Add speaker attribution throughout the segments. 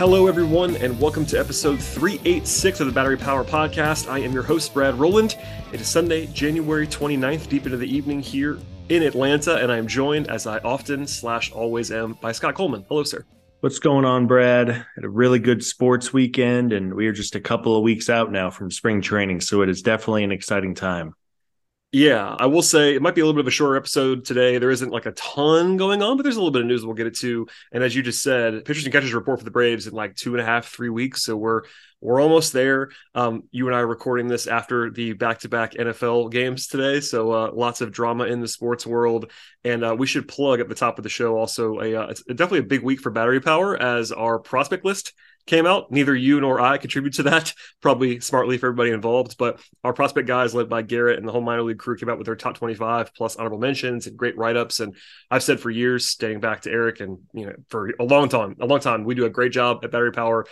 Speaker 1: Hello, everyone, and welcome to episode 386 of the Battery Power Podcast. I am your host, Brad Rowland. It is Sunday, January 29th, deep into the evening here in Atlanta, and I am joined, as I often slash always am, by Scott Coleman. Hello, sir.
Speaker 2: What's going on, Brad? Had a really good sports weekend, and we are just a couple of weeks out now from spring training, so it is definitely an exciting time.
Speaker 1: Yeah, I will say it might be a little bit of a shorter episode today. There isn't like a ton going on, but there's a little bit of news we'll get it to. And as you just said, pitchers and catchers report for the Braves in like two and a half, three weeks. So we're we're almost there. Um, you and I are recording this after the back-to-back NFL games today, so uh, lots of drama in the sports world. And uh, we should plug at the top of the show also a uh, it's definitely a big week for battery power as our prospect list came out. Neither you nor I contribute to that, probably smartly for everybody involved. But our prospect guys, led by Garrett and the whole minor league crew, came out with their top 25 plus honorable mentions and great write ups. And I've said for years, dating back to Eric, and you know, for a long time, a long time, we do a great job at Battery Power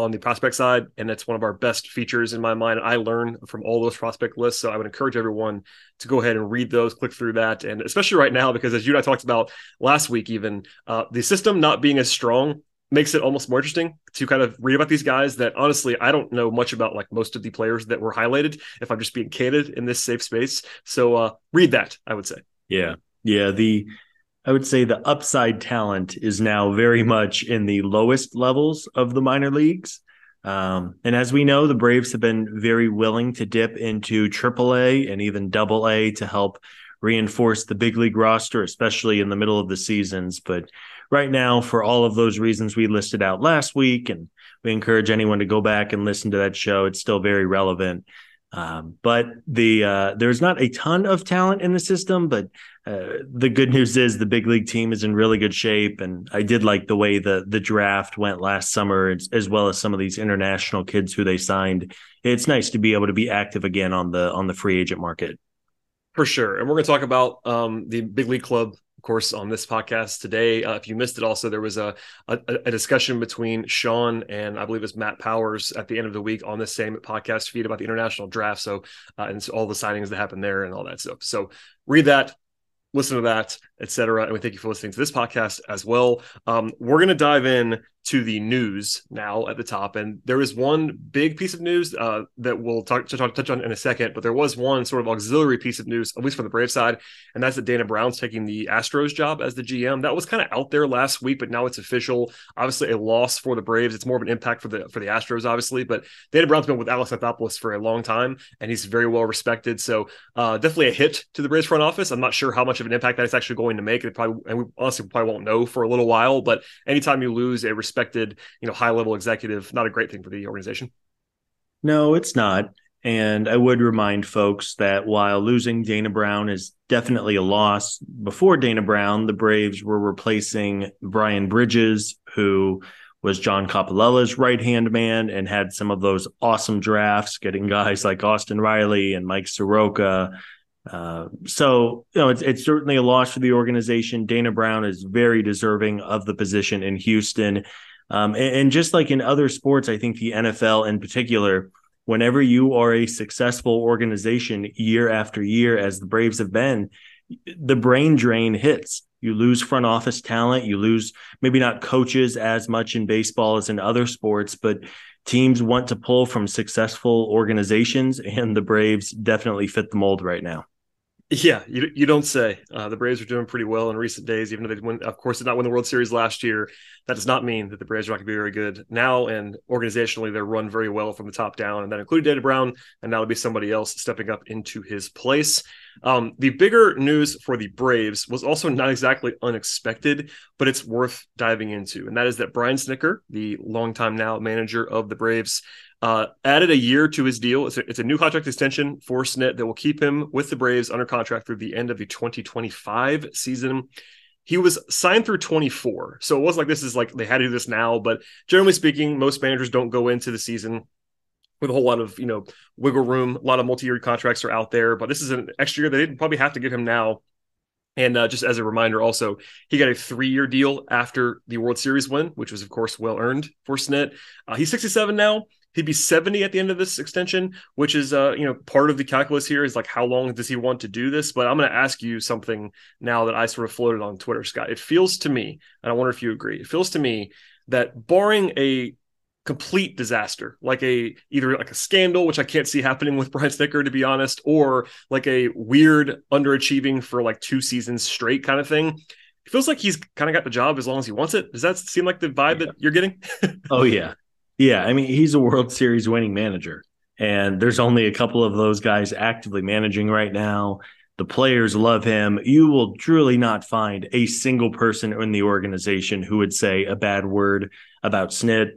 Speaker 1: on the prospect side, and it's one of our best features in my mind. I learn from all those prospect lists, so I would encourage everyone to go ahead and read those, click through that, and especially right now because as you and I talked about last week, even uh, the system not being as strong makes it almost more interesting to kind of read about these guys that honestly I don't know much about like most of the players that were highlighted if I'm just being candid in this safe space. So uh read that, I would say.
Speaker 2: Yeah. Yeah, the I would say the upside talent is now very much in the lowest levels of the minor leagues. Um, and as we know, the Braves have been very willing to dip into AAA and even Double A to help reinforce the big league roster, especially in the middle of the seasons. But right now for all of those reasons we listed out last week. And we encourage anyone to go back and listen to that show. It's still very relevant. Um, but the uh, there's not a ton of talent in the system, but uh, the good news is the big league team is in really good shape, and I did like the way the the draft went last summer, as, as well as some of these international kids who they signed. It's nice to be able to be active again on the on the free agent market.
Speaker 1: For sure, and we're going to talk about um, the big league club of course, on this podcast today. Uh, if you missed it, also there was a, a, a discussion between Sean and I believe it's Matt Powers at the end of the week on the same podcast feed about the international draft. So uh, and all the signings that happened there and all that stuff. So read that, listen to that, etc. And we thank you for listening to this podcast as well. Um, we're going to dive in to the news now at the top. And there is one big piece of news uh, that we'll talk, talk, touch on in a second, but there was one sort of auxiliary piece of news, at least from the Brave side, and that's that Dana Brown's taking the Astros job as the GM. That was kind of out there last week, but now it's official. Obviously, a loss for the Braves. It's more of an impact for the for the Astros, obviously. But Dana Brown's been with Alex Anthopoulos for a long time, and he's very well respected. So uh, definitely a hit to the Braves front office. I'm not sure how much of an impact that's actually going to make. It probably, and we honestly probably won't know for a little while. But anytime you lose a respected, you know, high level executive, not a great thing for the organization.
Speaker 2: No, it's not. And I would remind folks that while losing Dana Brown is definitely a loss, before Dana Brown, the Braves were replacing Brian Bridges, who was John Coppolella's right hand man and had some of those awesome drafts, getting guys like Austin Riley and Mike Soroka uh, so you know it's it's certainly a loss for the organization. Dana Brown is very deserving of the position in Houston, um, and, and, just like in other sports, I think the NFL in particular, whenever you are a successful organization year after year, as the Braves have been, the brain drain hits. You lose front office talent. You lose maybe not coaches as much in baseball as in other sports, but teams want to pull from successful organizations, and the Braves definitely fit the mold right now
Speaker 1: Yeah, you, you don't say. Uh, the Braves are doing pretty well in recent days, even though they win. Of course, did not win the World Series last year. That does not mean that the Braves are not going to be very good now. And organizationally, they're run very well from the top down, and that included David Brown. And it'll be somebody else stepping up into his place. Um, the bigger news for the Braves was also not exactly unexpected, but it's worth diving into, and that is that Brian Snitker, the longtime now manager of the Braves, uh, added a year to his deal. It's a, it's a, new contract extension for Snit that will keep him with the Braves under contract through the end of the 2025 season. He was signed through 24. So it wasn't like this is like they had to do this now, but generally speaking, most managers don't go into the season with a whole lot of, you know, wiggle room. A lot of multi-year contracts are out there, but this is an extra year they didn't probably have to give him now. And uh, just as a reminder, also, he got a three year deal after the World Series win, which was, of course, well earned for Snit. Uh, he's 67 now. He'd be 70 at the end of this extension, which is uh, you know, part of the calculus here is like how long does he want to do this? But I'm gonna ask you something now that I sort of floated on Twitter, Scott. It feels to me, and I wonder if you agree, it feels to me that barring a complete disaster, like a either like a scandal, which I can't see happening with Brian Snitker, to be honest, or like a weird underachieving for like two seasons straight kind of thing. It feels like he's kind of got the job as long as he wants it. Does that seem like the vibe yeah. that you're getting?
Speaker 2: oh yeah, yeah, I mean, he's a World Series winning manager, and there's only a couple of those guys actively managing right now. The players love him. You will truly not find a single person in the organization who would say a bad word about Snit.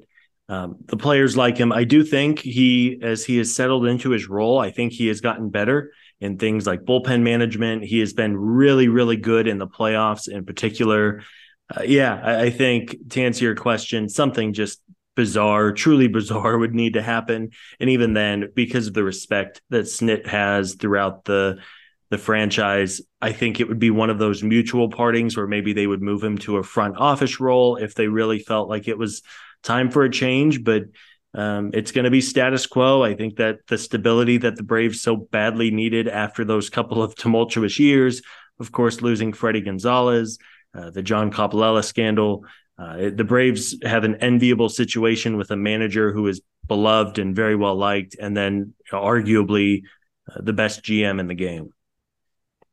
Speaker 2: Um, the players like him. I do think he, as he has settled into his role, I think he has gotten better in things like bullpen management. He has been really, really good in the playoffs in particular. Uh, yeah, I, I, think to answer your question, something just bizarre, truly bizarre would need to happen. And even then, because of the respect that Snit has throughout the the franchise, I think it would be one of those mutual partings where maybe they would move him to a front office role if they really felt like it was time for a change. But um, it's going to be status quo. I think that the stability that the Braves so badly needed after those couple of tumultuous years, of course, losing Fredi Gonzalez, uh, the John Coppolella scandal, uh, the Braves have an enviable situation with a manager who is beloved and very well liked, and then arguably uh, the best GM in the game.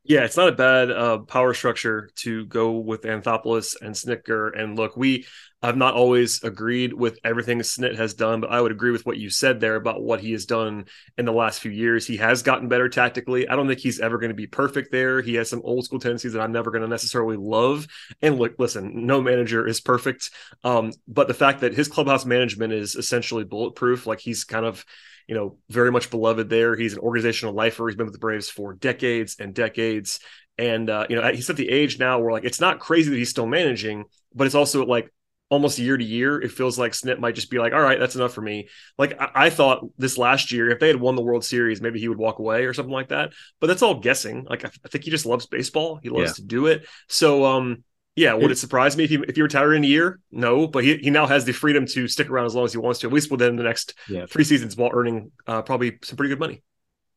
Speaker 1: Yeah, it's not a bad uh, power structure to go with Anthopoulos and Snitker. And look, we have not always agreed with everything Snit has done, but I would agree with what you said there about what he has done in the last few years. He has gotten better tactically. I don't think he's ever going to be perfect there. He has some old school tendencies that I'm never going to necessarily love. And look, listen, no manager is perfect. Um, but the fact that his clubhouse management is essentially bulletproof, like he's kind of you know, very much beloved there. He's an organizational lifer. He's been with the Braves for decades and decades. And, uh, you know, he's at the age now where like it's not crazy that he's still managing, but it's also like almost year to year, it feels like Snit might just be like, all right, that's enough for me. Like I, I, thought this last year, if they had won the World Series, maybe he would walk away or something like that. But that's all guessing. Like I, I think he just loves baseball. He loves yeah. to do it. So um yeah, would it, it surprise me if he if he retired in a year? No, but he, he now has the freedom to stick around as long as he wants to, at least within the next yeah. three seasons, while earning uh, probably some pretty good money.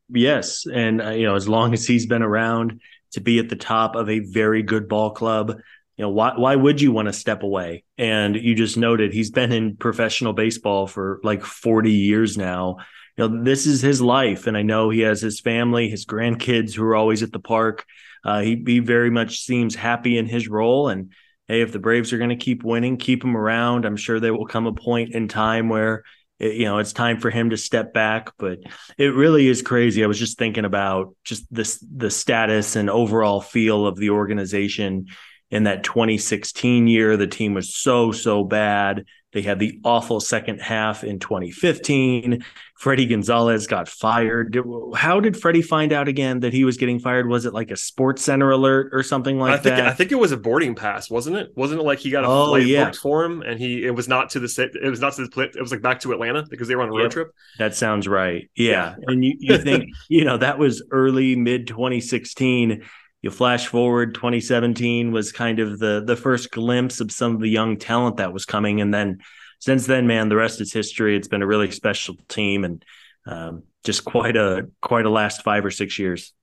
Speaker 2: Yes, and uh, you know, as long as he's been around to be at the top of a very good ball club, you know, why why would you want to step away? And you just noted he's been in professional baseball for like forty years now. You know, this is his life, and I know he has his family, his grandkids who are always at the park uh, he, he very much seems happy in his role. And hey, if the Braves are going to keep winning, keep him around. I'm sure there will come a point in time where it, you know it's time for him to step back. But it really is crazy. I was just thinking about just this the status and overall feel of the organization in that 2016 year. The team was so so bad. They had the awful second half in 2015. Fredi Gonzalez got fired. How did Fredi find out again that he was getting fired? Was it like a Sports Center alert or something like
Speaker 1: I think,
Speaker 2: that?
Speaker 1: I think it was a boarding pass, wasn't it? Wasn't it like he got a oh, flight yeah. booked for him and he it was not to the it was not to the it was like back to Atlanta because they were on a road yep. trip.
Speaker 2: That sounds right. Yeah, yeah. and you, you think you know that was early mid 2016 you flash forward 2017 was kind of the the first glimpse of some of the young talent that was coming and then since then man the rest is history it's been a really special team and um, just quite a quite a last five or six years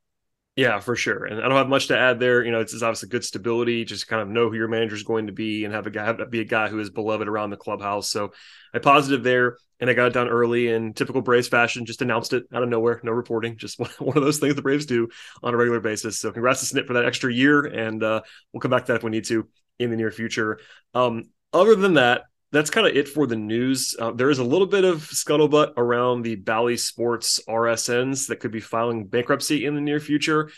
Speaker 1: Yeah, for sure. And I don't have much to add there. You know, it's, it's obviously good stability. Just kind of know who your manager is going to be and have a guy have, be a guy who is beloved around the clubhouse. So a positive there. And I got it done early in typical Braves fashion. Just announced it out of nowhere, no reporting. Just one of those things the Braves do on a regular basis. So congrats to Snit for that extra year, and uh, we'll come back to that if we need to in the near future. Um, other than that, that's kind of it for the news. Uh, there is a little bit of scuttlebutt around the Bally Sports RSNs that could be filing bankruptcy in the near future.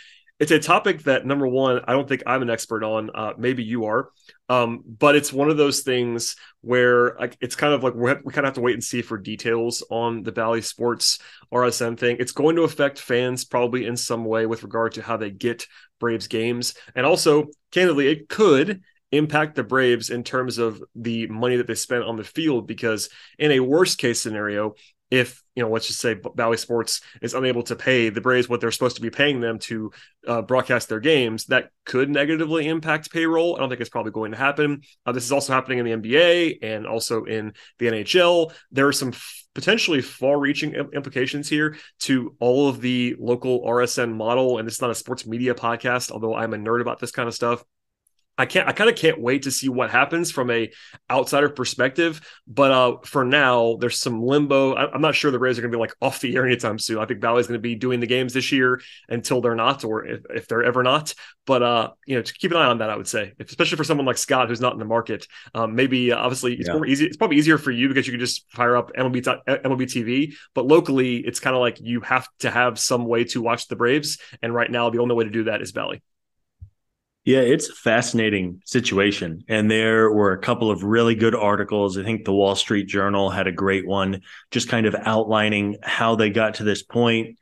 Speaker 1: It's a topic that, number one, I don't think I'm an expert on. Uh, maybe you are, um, but it's one of those things where like, it's kind of like we kind of have to wait and see for details on the Bally Sports RSN thing. It's going to affect fans probably in some way with regard to how they get Braves games, and also, candidly, it could impact the Braves in terms of the money that they spent on the field because in a worst case scenario, if you know, let's just say Bally Sports is unable to pay the Braves what they're supposed to be paying them to uh, broadcast their games, that could negatively impact payroll. I don't think it's probably going to happen. Uh, this is also happening in the NBA and also in the NHL. There are some f- potentially far-reaching implications here to all of the local RSN model. And is not a sports media podcast, although I'm a nerd about this kind of stuff. I can't I kind of can't wait to see what happens from a outsider perspective. But uh, for now, there's some limbo. I, am not sure the Rays are going to be like off the air anytime soon. I think Bally's going to be doing the games this year until they're not, or if, if they're ever not. But uh, you know, to keep an eye on that, I would say, especially for someone like Scott who's not in the market. Um, maybe uh, obviously it's yeah. more easy. It's probably easier for you because you can just fire up MLB MLB TV. But locally, it's kind of like you have to have some way to watch the Braves, and right now the only way to do that is Bally.
Speaker 2: Yeah, it's a fascinating situation. And there were a couple of really good articles. I think the Wall Street Journal had a great one, just kind of outlining how they got to this point.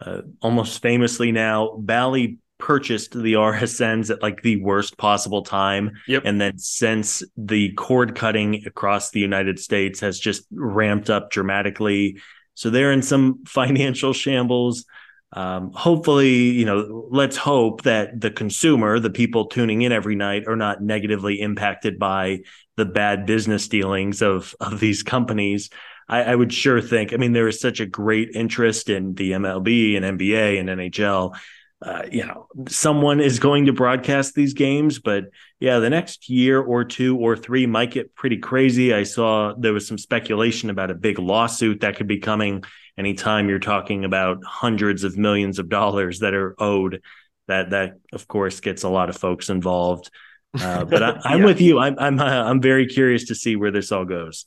Speaker 2: Uh, almost famously now, Bally purchased the RSNs at like the worst possible time.
Speaker 1: Yep.
Speaker 2: And then since the cord cutting across the United States has just ramped up dramatically. So they're in some financial shambles um, hopefully, you know, let's hope that the consumer, the people tuning in every night, are not negatively impacted by the bad business dealings of of these companies. I, I would sure think. I mean, there is such a great interest in the MLB and NBA and NHL. Uh, you know, someone is going to broadcast these games, but yeah, the next year or two or three might get pretty crazy. I saw there was some speculation about a big lawsuit that could be coming anytime you're talking about hundreds of millions of dollars that are owed, that that of course gets a lot of folks involved. Uh, but I, am yeah. with you. I'm I'm uh, I'm very curious to see where this all goes.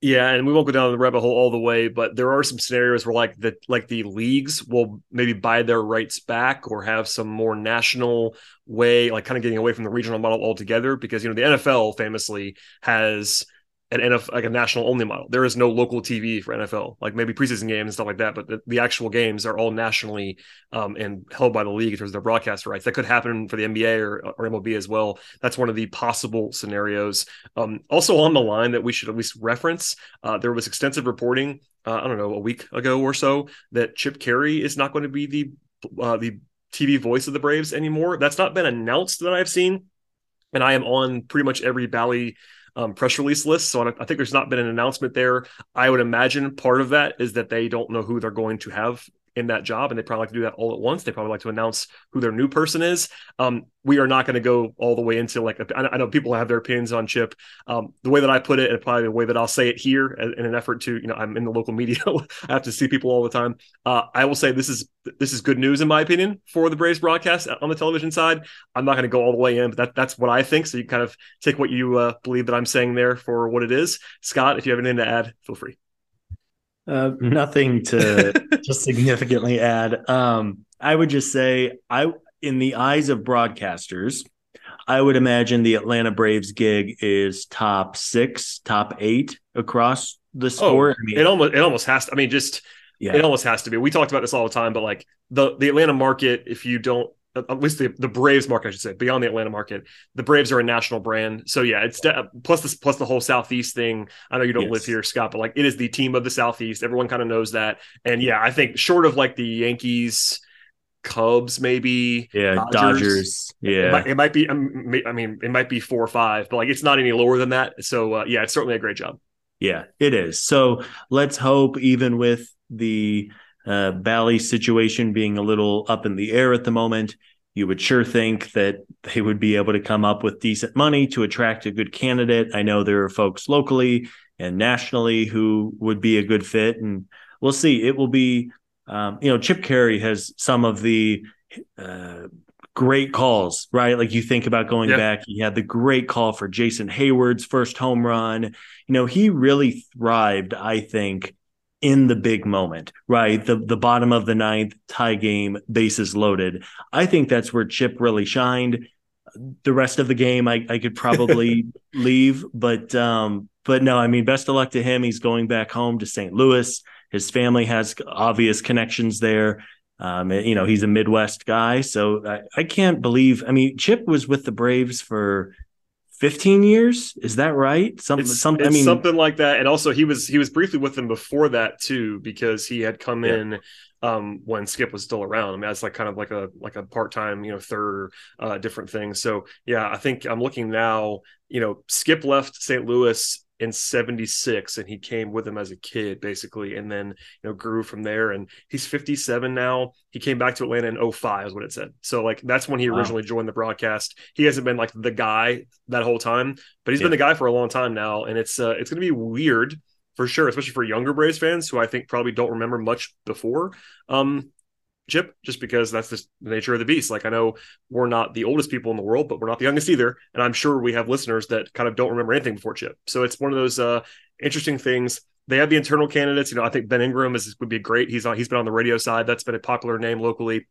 Speaker 1: Yeah, and we won't go down the rabbit hole all the way, but there are some scenarios where like the like the leagues will maybe buy their rights back or have some more national way, like kind of getting away from the regional model altogether. Because you know the NFL famously has an NFL like a national only model. There is no local TV for NFL, like maybe preseason games and stuff like that. But the, the actual games are all nationally um, and held by the league in terms of their broadcast rights. That could happen for the NBA or, or MLB as well. That's one of the possible scenarios. Um, also on the line that we should at least reference, uh, there was extensive reporting. Uh, I don't know a week ago or so that Chip Caray is not going to be the uh, the TV voice of the Braves anymore. That's not been announced that I've seen, and I am on pretty much every Bally um, press release list. So I think there's not been an announcement there. I would imagine part of that is that they don't know who they're going to have in that job, and they probably like to do that all at once. They probably like to announce who their new person is. Um, we are not going to go all the way into like I know people have their opinions on Chip. Um, the way that I put it, and probably the way that I'll say it here, in an effort to you know I'm in the local media, I have to see people all the time. Uh, I will say this is this is good news in my opinion for the Braves broadcast on the television side. I'm not going to go all the way in, but that, that's what I think. So you kind of take what you uh, believe that I'm saying there for what it is. Scott, if you have anything to add, feel free.
Speaker 2: Uh, nothing to just significantly add. Um, I would just say, I in the eyes of broadcasters, I would imagine the Atlanta Braves gig is top six, top eight across the oh, sport.
Speaker 1: Oh, I mean, it almost it almost has to. I mean, just yeah. it almost has to be. We talked about this all the time, but like the the Atlanta market, if you don't at least the, the Braves market, I should say, beyond the Atlanta market, the Braves are a national brand. So yeah, it's de- plus this plus the whole Southeast thing. I know you don't yes. live here, Scott, but like it is the team of the Southeast. Everyone kind of knows that. And yeah, I think short of like the Yankees, Cubs, maybe
Speaker 2: yeah, Dodgers. Dodgers yeah,
Speaker 1: it might, it might, be. Um, I mean, it might be four or five, but like it's not any lower than that. So uh, yeah, it's certainly a great job.
Speaker 2: Yeah, it is. So let's hope, even with the uh, Bally situation being a little up in the air at the moment, you would sure think that they would be able to come up with decent money to attract a good candidate. I know there are folks locally and nationally who would be a good fit, and we'll see. It will be, um, you know, Chip Caray has some of the uh, great calls, right? Like you think about going yeah. back, he had the great call for Jason Heyward's first home run. You know, he really thrived, I think, in the big moment, right? The the bottom of the ninth, tie game, bases loaded. I think that's where Chip really shined. The rest of the game, I, I could probably leave, but um, but no, I mean, best of luck to him. He's going back home to St. Louis. His family has obvious connections there. Um, you know, he's a Midwest guy, so I, I can't believe. I mean, Chip was with the Braves for 15 years? Is that right? Something
Speaker 1: it's,
Speaker 2: something
Speaker 1: it's
Speaker 2: I mean,
Speaker 1: something like that. And also he was he was briefly with them before that too because he had come yeah. in um, when skip was still around. I mean that's like kind of like a like a part-time you know third uh, different thing. So yeah i think i'm looking now you know skip left st louis in 76 and he came with him as a kid basically and then you know grew from there. And he's 57 now. He came back to atlanta in 05 is what it said. So like that's when he wow. originally joined the broadcast. He hasn't been like the guy that whole time but he's yeah. been the guy for a long time now and it's uh it's gonna be weird for sure especially for younger braves fans who i think probably don't remember much before. Um Chip, just because that's just the nature of the beast. Like I know we're not the oldest people in the world, but we're not the youngest either, and I'm sure we have listeners that kind of don't remember anything before Chip. So it's one of those uh, interesting things. They have the internal candidates. You know, I think Ben Ingram is would be great. He's on. He's been on the radio side. That's been a popular name locally.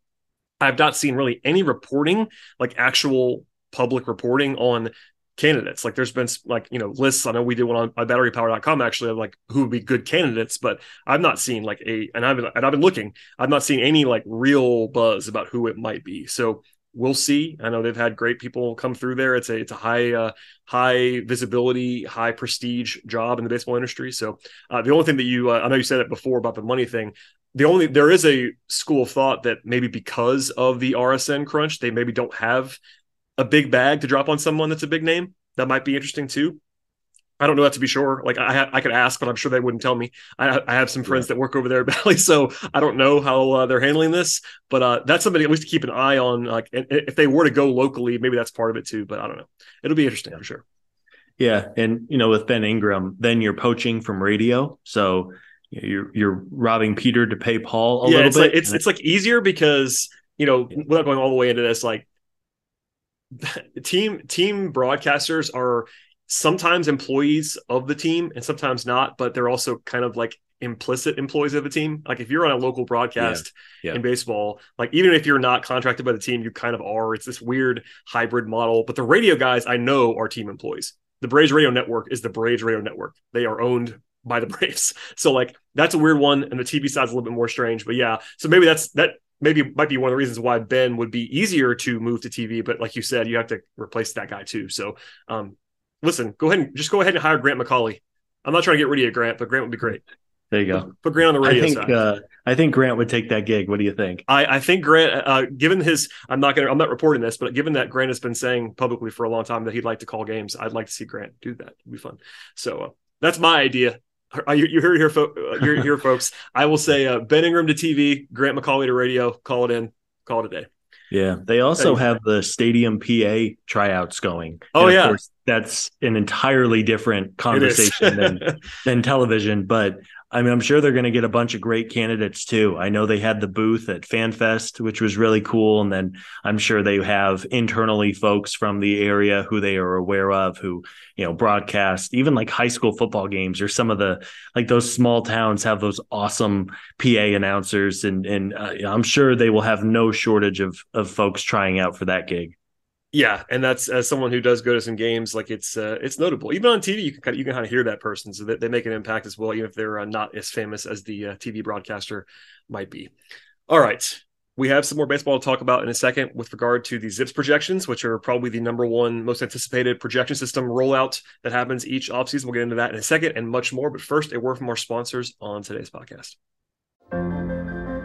Speaker 1: I've not seen really any reporting, like actual public reporting on candidates. Like there's been like, you know, lists. I know we did one on, on batterypower.com actually of like who would be good candidates, but I've not seen like a, and I've been, and I've been looking, I've not seen any like real buzz about who it might be. So we'll see. I know they've had great people come through there. It's a, it's a high, uh, high visibility, high prestige job in the baseball industry. So uh, the only thing that you, uh, I know you said it before about the money thing. The only, there is a school of thought that maybe because of the RSN crunch, they maybe don't have a big bag to drop on someone that's a big name. That might be interesting too. I don't know that to be sure. Like I, ha- I could ask, but I'm sure they wouldn't tell me. I, I have some friends yeah. that work over there at Bally, so I don't know how uh, they're handling this. But uh, that's something at least to keep an eye on. Like if they were to go locally, maybe that's part of it too. But I don't know. It'll be interesting yeah. for sure.
Speaker 2: Yeah, and you know, with Ben Ingram, then you're poaching from radio, so you're you're robbing Peter to pay Paul a
Speaker 1: yeah,
Speaker 2: little
Speaker 1: it's
Speaker 2: bit.
Speaker 1: Like, it's it's like easier because you know without going all the way into this, like team team broadcasters are sometimes employees of the team and sometimes not, but they're also kind of like implicit employees of the team. Like if you're on a local broadcast yeah, yeah. in baseball, like even if you're not contracted by the team, you kind of are. It's this weird hybrid model. But the radio guys I know are team employees. The Braves Radio Network is the Braves Radio Network. They are owned by the Braves. So like that's a weird one. And the TV side's a little bit more strange. But yeah, so maybe that's that maybe might be one of the reasons why Ben would be easier to move to TV. But like you said, you have to replace that guy too. So, um, listen, go ahead and just go ahead and hire Grant McAuley. I'm not trying to get rid of Grant, but Grant would be great.
Speaker 2: There you go.
Speaker 1: Put, Grant on the radio
Speaker 2: I think,
Speaker 1: side.
Speaker 2: Uh, I think Grant would take that gig. What do you think?
Speaker 1: I, I think Grant, uh, given his, I'm not gonna, I'm not reporting this, but given that Grant has been saying publicly for a long time that he'd like to call games, I'd like to see Grant do that. It'd be fun. So uh, that's my idea. You, you heard it here, fo- you here, folks. I will say uh, Ben Ingram to TV, Grant McAuley to radio. Call it in call it a day.
Speaker 2: Yeah, they also have the stadium PA tryouts going.
Speaker 1: Oh yeah,
Speaker 2: that's an entirely different conversation than than television. But I mean, I'm sure they're going to get a bunch of great candidates too. I know they had the booth at FanFest, which was really cool. And then I'm sure they have internally folks from the area who they are aware of who, you know, broadcast even like high school football games or some of the like those small towns have those awesome PA announcers. And, and uh, I'm sure they will have no shortage of, of folks trying out for that gig.
Speaker 1: Yeah, and that's as someone who does go to some games, like it's uh, it's notable. Even on TV, you can kind of, you can kind of hear that person, so that they make an impact as well, even if they're uh, not as famous as the uh, TV broadcaster might be. All right, we have some more baseball to talk about in a second with regard to the ZiPS projections, which are probably the number one most anticipated projection system rollout that happens each offseason. We'll get into that in a second and much more. But first, a word from our sponsors on today's podcast.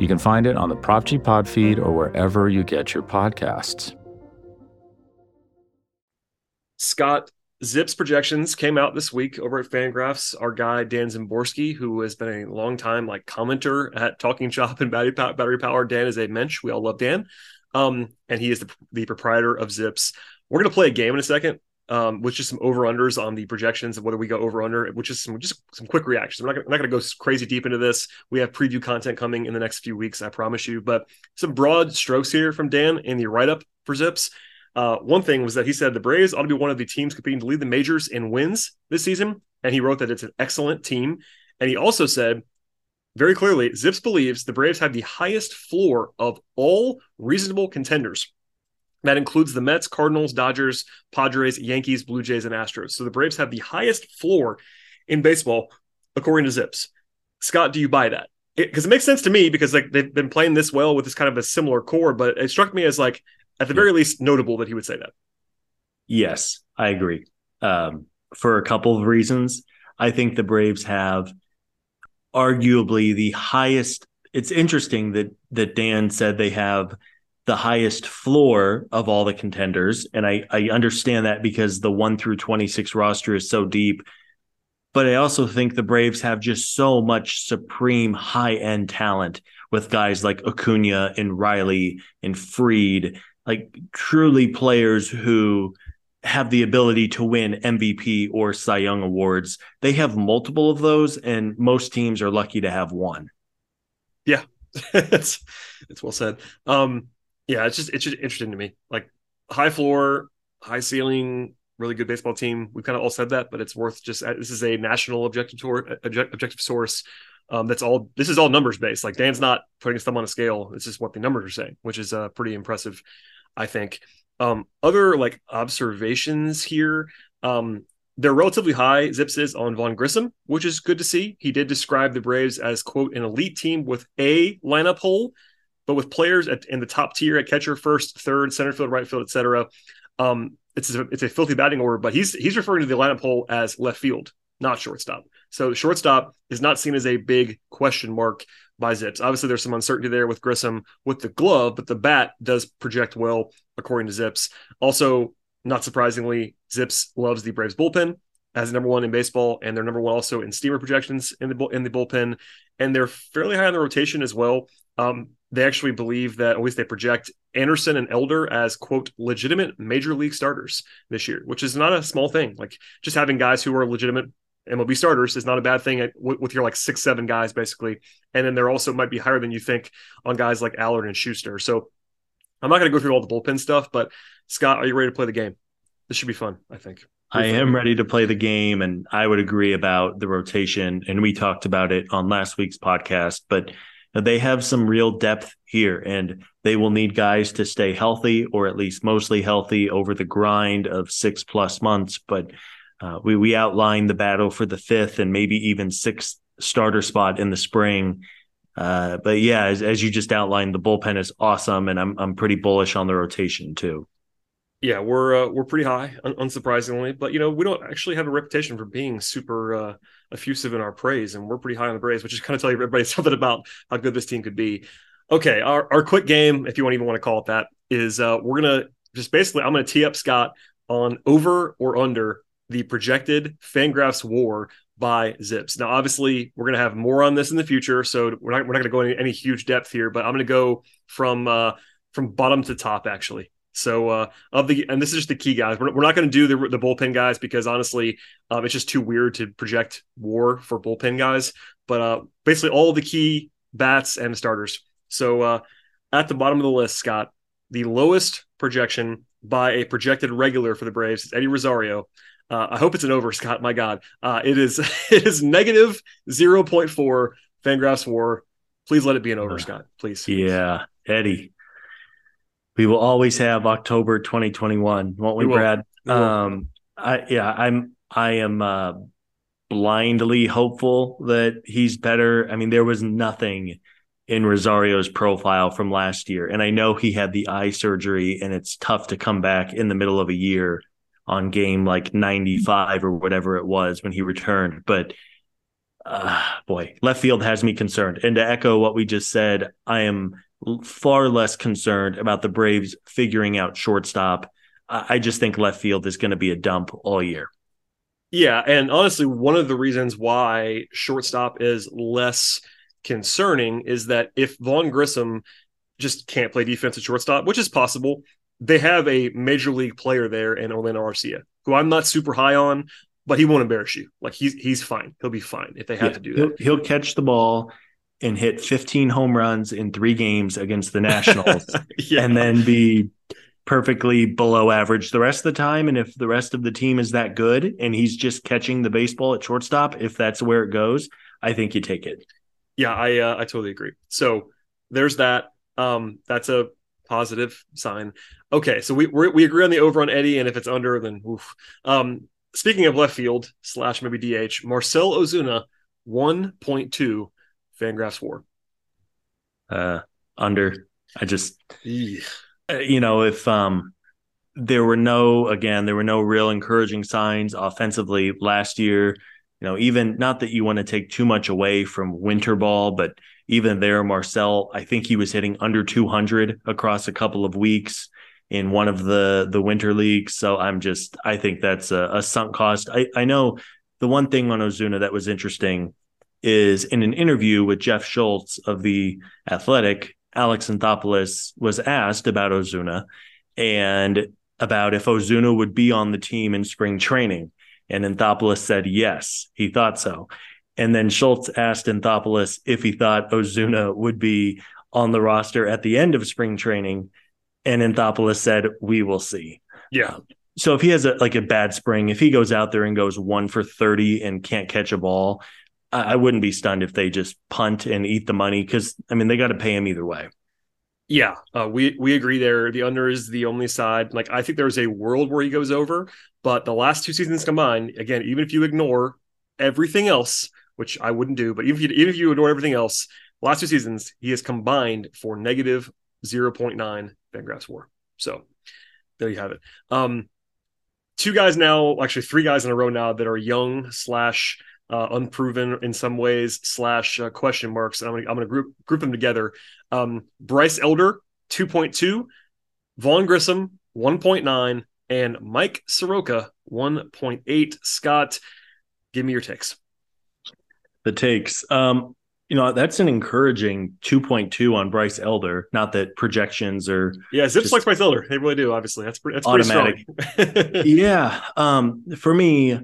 Speaker 3: You can find it on the Prop G Pod feed or wherever you get your podcasts.
Speaker 1: Scott, Zips projections came out this week over at Fangraphs. Our guy Dan Szymborski, who has been a long time like commenter at Talking Chop and Battery, Battery Power. Dan is a mensch. We all love Dan, um, and he is the, the proprietor of Zips. We're gonna play a game in a second, um, with just some over unders on the projections of whether we go over under, which is some just some quick reactions. I'm not gonna, not gonna go crazy deep into this. We have preview content coming in the next few weeks, I promise you. But some broad strokes here from Dan in the write up for Zips. Uh, one thing was that he said the Braves ought to be one of the teams competing to lead the majors in wins this season, and he wrote that it's an excellent team. And he also said very clearly, Zips believes the Braves have the highest floor of all reasonable contenders. That includes the Mets, Cardinals, Dodgers, Padres, Yankees, Blue Jays, and Astros. So the Braves have the highest floor in baseball, according to Zips. Scott, do you buy that? Because it, it, makes sense to me because like they've been playing this well with this kind of a similar core, but it struck me as like at the very least notable that he would say that.
Speaker 2: Yes, I agree. Um, for a couple of reasons, I think the Braves have arguably the highest. It's interesting that that Dan said they have the highest floor of all the contenders. And I, I understand that because the one through 26 roster is so deep. But I also think the Braves have just so much supreme high end talent with guys like Acuna and Riley and Fried, like truly players who have the ability to win MVP or Cy Young awards. They have multiple of those, and most teams are lucky to have one.
Speaker 1: Yeah, it's it's well said. Um, yeah, it's just it's just interesting to me. Like high floor, high ceiling, really good baseball team. We've kind of all said that, but it's worth just this is a national objective tour, objective source. Um, that's all. This is all numbers based. Like Dan's not putting his thumb on a scale. It's just what the numbers are saying, which is uh, pretty impressive, I think. Um, other like observations here. Um, they're relatively high zips is on Vaughn Grissom, which is good to see. He did describe the Braves as quote an elite team with a lineup hole but with players at, in the top tier at catcher, first, third, center field, right field, etc., um, it's a, it's a filthy batting order. But he's he's referring to the lineup hole as left field, not shortstop. So shortstop is not seen as a big question mark by Zips. Obviously, there's some uncertainty there with Grissom with the glove, but the bat does project well according to Zips. Also, not surprisingly, Zips loves the Braves bullpen as number one in baseball, and they're number one also in steamer projections in the in the bullpen, and they're fairly high on the rotation as well. Um, they actually believe that, at least they project Anderson and Elder as quote legitimate major league starters this year, which is not a small thing. Like just having guys who are legitimate MLB starters is not a bad thing uh, with your like six, seven guys basically. And then there also might be higher than you think on guys like Allard and Shuster. So I'm not going to go through all the bullpen stuff, but Scott, are you ready to play the game? This should be fun, I think.
Speaker 2: I am ready to play the game, and I would agree about the rotation. And we talked about it on last week's podcast, but they have some real depth here and they will need guys to stay healthy or at least mostly healthy over the grind of six plus months. But uh, we, we outlined the battle for the fifth and maybe even sixth starter spot in the spring. Uh, but yeah, as, as you just outlined, the bullpen is awesome, and I'm I'm pretty bullish on the rotation too
Speaker 1: yeah, we're uh, we're pretty high, un- unsurprisingly. But you know, we don't actually have a reputation for being super uh, effusive in our praise, and we're pretty high on the praise, which is kind of tell everybody something about how good this team could be. Okay, our our quick game, if you want to even want to call it that, is uh, we're gonna just basically I'm gonna tee up Scott on over or under the projected Fangraphs WAR by Zips. Now, obviously, we're gonna have more on this in the future, so we're not we're not gonna go into any huge depth here, but I'm gonna go from uh, from bottom to top actually. So uh, of the and this is just the key guys. We're, we're not going to do the the bullpen guys because honestly, um, it's just too weird to project WAR for bullpen guys. But uh, basically, all the key bats and starters. So uh, at the bottom of the list, Scott, the lowest projection by a projected regular for the Braves is Eddie Rosario. Uh, I hope it's an over, Scott. My God, uh, it is it is negative zero point four Fangraphs WAR. Please let it be an over, Scott. Please.
Speaker 2: Yeah, Eddie we will always have October 2021, won't we, we Brad? Um, I yeah, I'm I am uh, blindly hopeful that he's better. I mean, there was nothing in Rosario's profile from last year. And I know he had the eye surgery and it's tough to come back in the middle of a year on game like 95 or whatever it was when he returned. But uh, boy, left field has me concerned. And to echo what we just said, I am far less concerned about the Braves figuring out shortstop. I just think left field is going to be a dump all year.
Speaker 1: Yeah, and honestly, one of the reasons why shortstop is less concerning is that if Vaughn Grissom just can't play defense at shortstop, which is possible, they have a major league player there in Orlando Arcia, who I'm not super high on, but he won't embarrass you. Like he's he's fine. He'll be fine if they have yeah, to do
Speaker 2: that. He'll, he'll catch the ball and hit 15 home runs in three games against the Nationals, yeah. and then be perfectly below average the rest of the time. And if the rest of the team is that good and he's just catching the baseball at shortstop, if that's where it goes, I think you take it.
Speaker 1: Yeah, I uh, I totally agree. So there's that. Um, that's a positive sign. Okay, so we we agree on the over on Eddie, and if it's under, then oof. Um, speaking of left field slash maybe DH, Marcell Ozuna one point two, Fangraphs WAR.
Speaker 2: Uh, under. I just. Uh, you know, if um, there were no, again, there were no real encouraging signs offensively last year. You know, even not that you want to take too much away from winter ball, but even there, Marcell, I think he was hitting under 200 across a couple of weeks in one of the the winter leagues. So I'm just, I think that's a, a sunk cost. I, I know the one thing on Ozuna that was interesting is in an interview with Jeff Schultz of the Athletic, Alex Anthopoulos was asked about Ozuna and about if Ozuna would be on the team in spring training. And Anthopoulos said yes, he thought so. And then Schultz asked Anthopoulos if he thought Ozuna would be on the roster at the end of spring training. And Anthopoulos said, We will see.
Speaker 1: Yeah.
Speaker 2: Um, so if he has a, like a bad spring, if he goes out there and goes one for 30 and can't catch a ball, I wouldn't be stunned if they just punt and eat the money because I mean they got to pay him either way.
Speaker 1: Yeah, uh, we we agree there. The under is the only side. Like I think there's a world where he goes over, but the last two seasons combined, again, even if you ignore everything else, which I wouldn't do, but even if you even if you ignore everything else, last two seasons he has combined for negative zero point nine Fangraphs WAR. So there you have it. Um, two guys now, actually three guys in a row now that are young slash uh, unproven in some ways slash uh, question marks. I'm gonna, I'm gonna group group them together. Um, Bryce Elder 2.2, Vaughn Grissom 1.9, and Mike Soroka 1.8. Scott, give me your takes.
Speaker 2: The takes. Um, you know, that's an encouraging 2.2 on Bryce Elder. Not that projections are
Speaker 1: Yeah, Zips like Bryce Elder. They really do, obviously. That's pretty that's automatic.
Speaker 2: Pretty yeah. Um, for me,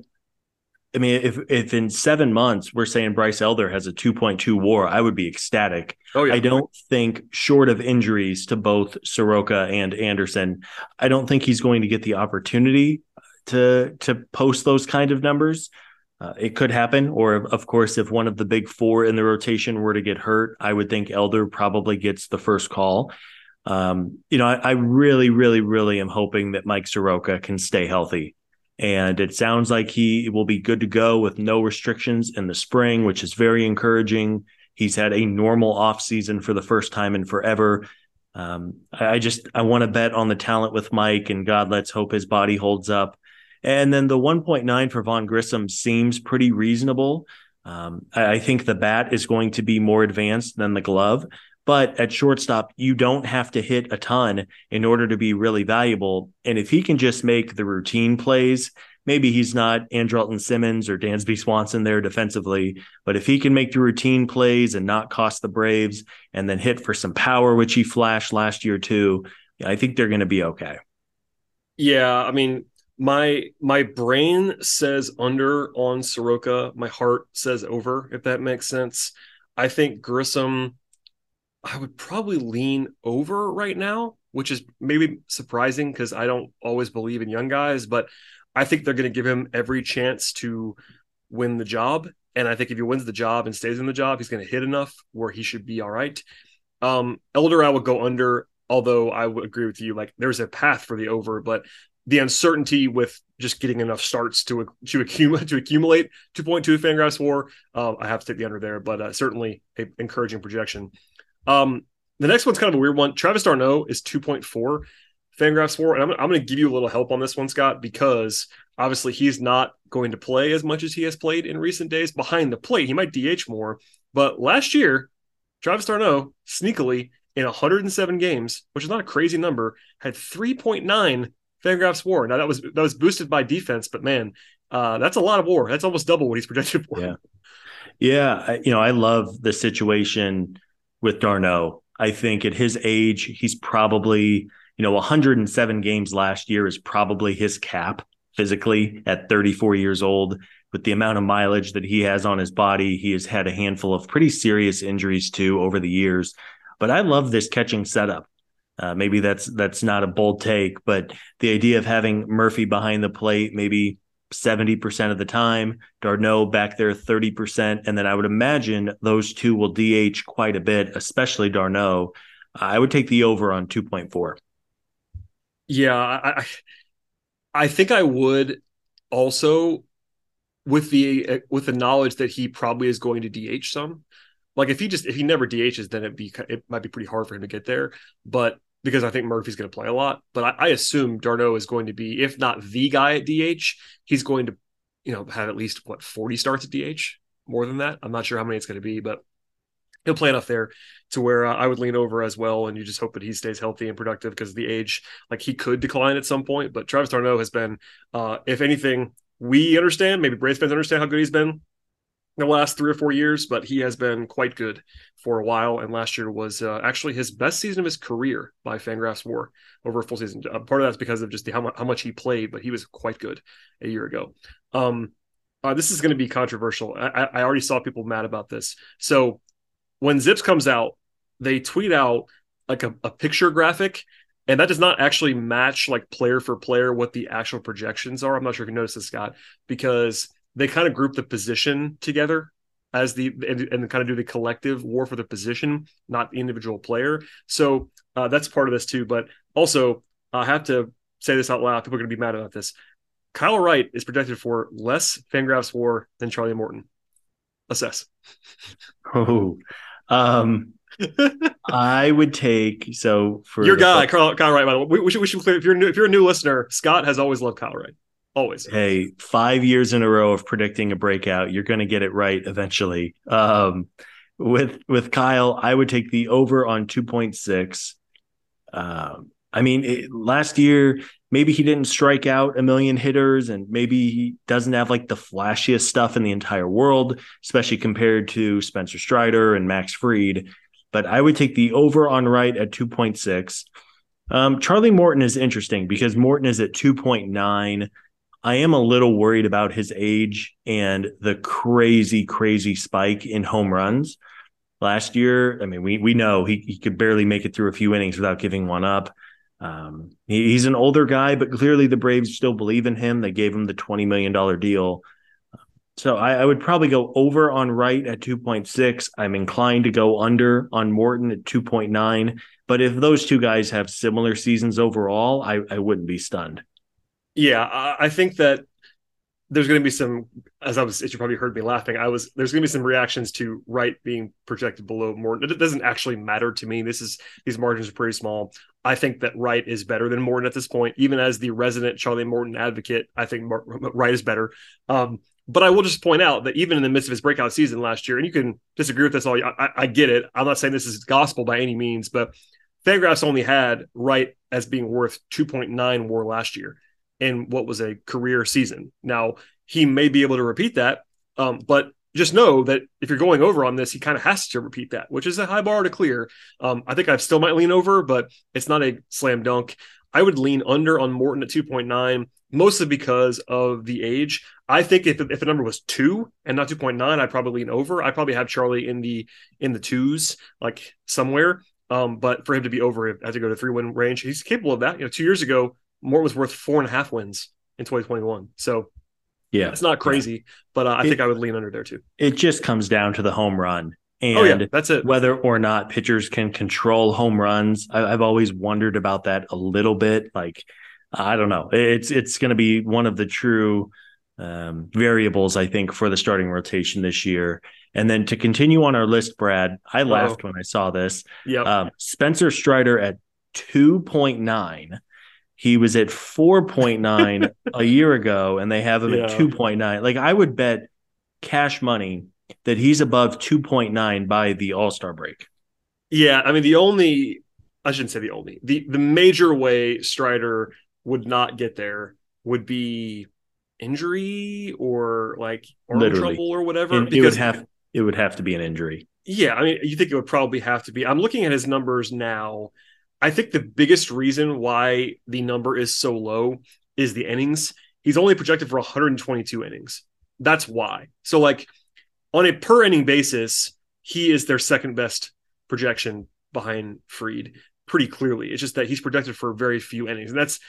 Speaker 2: I mean, if if in seven months we're saying Bryce Elder has a 2.2 WAR, I would be ecstatic. Oh, yeah. I don't think, short of injuries to both Soroka and Anderson, I don't think he's going to get the opportunity to to post those kind of numbers. Uh, it could happen, or of course, if one of the big four in the rotation were to get hurt, I would think Elder probably gets the first call. Um, you know, I, I really, really, really am hoping that Mike Soroka can stay healthy and it sounds like he will be good to go with no restrictions in the spring, which is very encouraging. He's had a normal offseason for the first time in forever. Um, I just I want to bet on the talent with Mike, and God, let's hope his body holds up. And then the 1.9 for Vaughn Grissom seems pretty reasonable. Um, I, I think the bat is going to be more advanced than the glove, but at shortstop, you don't have to hit a ton in order to be really valuable. And if he can just make the routine plays, maybe he's not Andrelton Simmons or Dansby Swanson there defensively, but if he can make the routine plays and not cost the Braves and then hit for some power, which he flashed last year too, I think they're going to be okay.
Speaker 1: Yeah, I mean, my my brain says under on Soroka, my heart says over. If that makes sense, I think Grissom I would probably lean over right now, which is maybe surprising because I don't always believe in young guys, but I think they're going to give him every chance to win the job. And I think if he wins the job and stays in the job, he's going to hit enough where he should be all right. Um, Elder, I would go under, although I would agree with you. Like there's a path for the over, but the uncertainty with just getting enough starts to to accumulate to accumulate 2.2 Fangraphs WAR. Um, I have to take the under there, but uh, certainly a encouraging projection. Um, the next one's kind of a weird one. Travis d'Arnaud is 2.4 Fangraphs WAR, and I'm, I'm going to give you a little help on this one, Scott, because obviously he's not going to play as much as he has played in recent days behind the plate. He might DH more, but last year, Travis d'Arnaud sneakily in 107 games, which is not a crazy number, had 3.9 Fangraphs WAR. Now that was that was boosted by defense, but man, uh, that's a lot of WAR. That's almost double what he's projected for.
Speaker 2: Yeah, yeah. You know, I love the situation with d'Arnaud. I think at his age, he's probably you know 107 games last year is probably his cap physically at 34 years old. With the amount of mileage that he has on his body, he has had a handful of pretty serious injuries too over the years. But I love this catching setup. Uh, maybe that's that's not a bold take, but the idea of having Murphy behind the plate, maybe 70% of the time, d'Arnaud back there 30%. And then I would imagine those two will DH quite a bit, especially d'Arnaud. I would take the over on 2.4.
Speaker 1: Yeah, I, I think I would also with the with the knowledge that he probably is going to DH some. Like if he just if he never DHs, then it be it might be pretty hard for him to get there. But because I think Murphy's going to play a lot, but I, I assume d'Arnaud is going to be, if not the guy at DH, he's going to, you know, have at least what forty starts at DH. More than that, I'm not sure how many it's going to be, but he'll play enough there to where uh, I would lean over as well. And you just hope that he stays healthy and productive because the age, like he could decline at some point. But Travis d'Arnaud has been, uh, if anything, we understand, maybe Braves fans understand how good he's been the last three or four years, but he has been quite good for a while. And last year was uh, actually his best season of his career by Fangraphs WAR over a full season. Uh, part of that's because of just the, how, much, how much he played, but he was quite good a year ago. Um, uh, this is going to be controversial. I, I, already saw people mad about this. So when ZiPS comes out, they tweet out like a, a picture graphic and that does not actually match like player for player what the actual projections are. I'm not sure if you noticed this, Scott, because they kind of group the position together as the and, and, kind of do the collective war for the position, not the individual player. So uh, that's part of this too. But also, I have to say this out loud. People are going to be mad about this. Kyle Wright is projected for less Fangraphs WAR than Charlie Morton. Assess.
Speaker 2: Oh, um, I would take so for
Speaker 1: your guy, Kyle, Kyle Wright. By the way, we, we should we should clear if you're new, if you're a new listener, Scott has always loved Kyle Wright. Always.
Speaker 2: Hey, five years in a row of predicting a breakout. You're going to get it right eventually. Um, with with Kyle, I would take the over on 2.6. Um, I mean, it, last year maybe he didn't strike out a million hitters, and maybe he doesn't have like the flashiest stuff in the entire world, especially compared to Spencer Strider and Max Fried. But I would take the over on right at 2.6. Um, Charlie Morton is interesting because Morton is at 2.9. I am a little worried about his age and the crazy, crazy spike in home runs last year. I mean, we we know he, he could barely make it through a few innings without giving one up. Um, he, he's an older guy, but clearly the Braves still believe in him. They gave him the twenty million dollar deal. So I, I, would probably go over on Wright at 2.6. I'm inclined to go under on Morton at 2.9. But if those two guys have similar seasons overall, I, I wouldn't be stunned.
Speaker 1: Yeah, I think that there's going to be some, as I was, as you probably heard me laughing, I was, there's going to be some reactions to Wright being projected below Morton. It doesn't actually matter to me. This is, these margins are pretty small. I think that Wright is better than Morton at this point. Even as the resident Charlie Morton advocate, I think Wright is better. Um, but I will just point out that even in the midst of his breakout season last year, and you can disagree with this all, I, I get it. I'm not saying this is gospel by any means, but Fangraphs only had Wright as being worth 2.9 WAR last year in what was a career season. Now, he may be able to repeat that, um, but just know that if you're going over on this, he kind of has to repeat that, which is a high bar to clear. Um, I think I still might lean over, but it's not a slam dunk. I would lean under on Morton at 2.9, mostly because of the age. I think if, if the number was two and not 2.9, I'd probably lean over. I'd probably have Charlie in the in the twos, like somewhere. Um, but for him to be over, I have to go to three win range. He's capable of that. You know, two years ago, Mort was worth four and a half wins in 2021. So yeah, it's not crazy, yeah. but uh, I it, think I would lean under there too.
Speaker 2: It just comes down to the home run. And
Speaker 1: oh, yeah, that's it.
Speaker 2: Whether or not pitchers can control home runs, I, have always wondered about that a little bit. Like, I don't know. It's it's going to be one of the true um, variables, I think, for the starting rotation this year. And then to continue on our list, Brad, I laughed when I saw this.
Speaker 1: Yeah,
Speaker 2: um, Spencer Strider at two point nine. He was at four point nine a year ago, and they have him yeah. at two point nine. Like I would bet cash money that he's above two point nine by the All Star break.
Speaker 1: Yeah, I mean the only I shouldn't say the only the the major way Strider would not get there would be injury or like arm Literally. trouble or whatever.
Speaker 2: because it would have it would have to be an injury.
Speaker 1: Yeah, I mean, you think it would probably have to be. I'm looking at his numbers now. I think the biggest reason why the number is so low is the innings. He's only projected for 122 innings. That's why. So, like, on a per inning basis, he is their second best projection behind Fried pretty clearly. It's just that he's projected for very few innings. And that's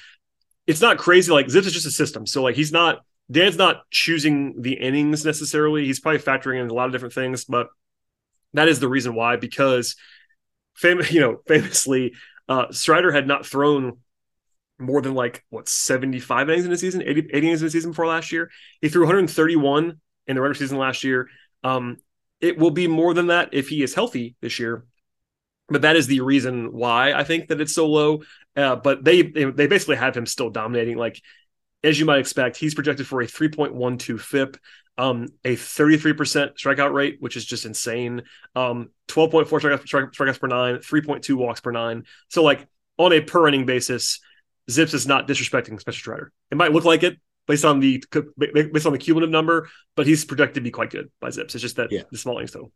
Speaker 1: it's not crazy. Like ZiPS is just a system. So like he's not Dan's not choosing the innings necessarily. He's probably factoring in a lot of different things, but that is the reason why. Because famous, you know, famously, uh, Strider had not thrown more than like what 75 innings in the season, 80, 80 innings in the season before last year. He threw 131 in the regular season last year. Um, it will be more than that if he is healthy this year but that is the reason why I think that it's so low. Uh, but they, they basically have him still dominating. Like as you might expect, he's projected for a 3.12 FIP, um, a 33% strikeout rate, which is just insane. Um, 12.4 strikeouts, strikeouts per nine, 3.2 walks per nine. So like on a per inning basis, ZiPS is not disrespecting Spencer Strider. It might look like it based on the based on the cumulative number, but he's projected to be quite good by ZiPS. It's just that yeah. the small innings total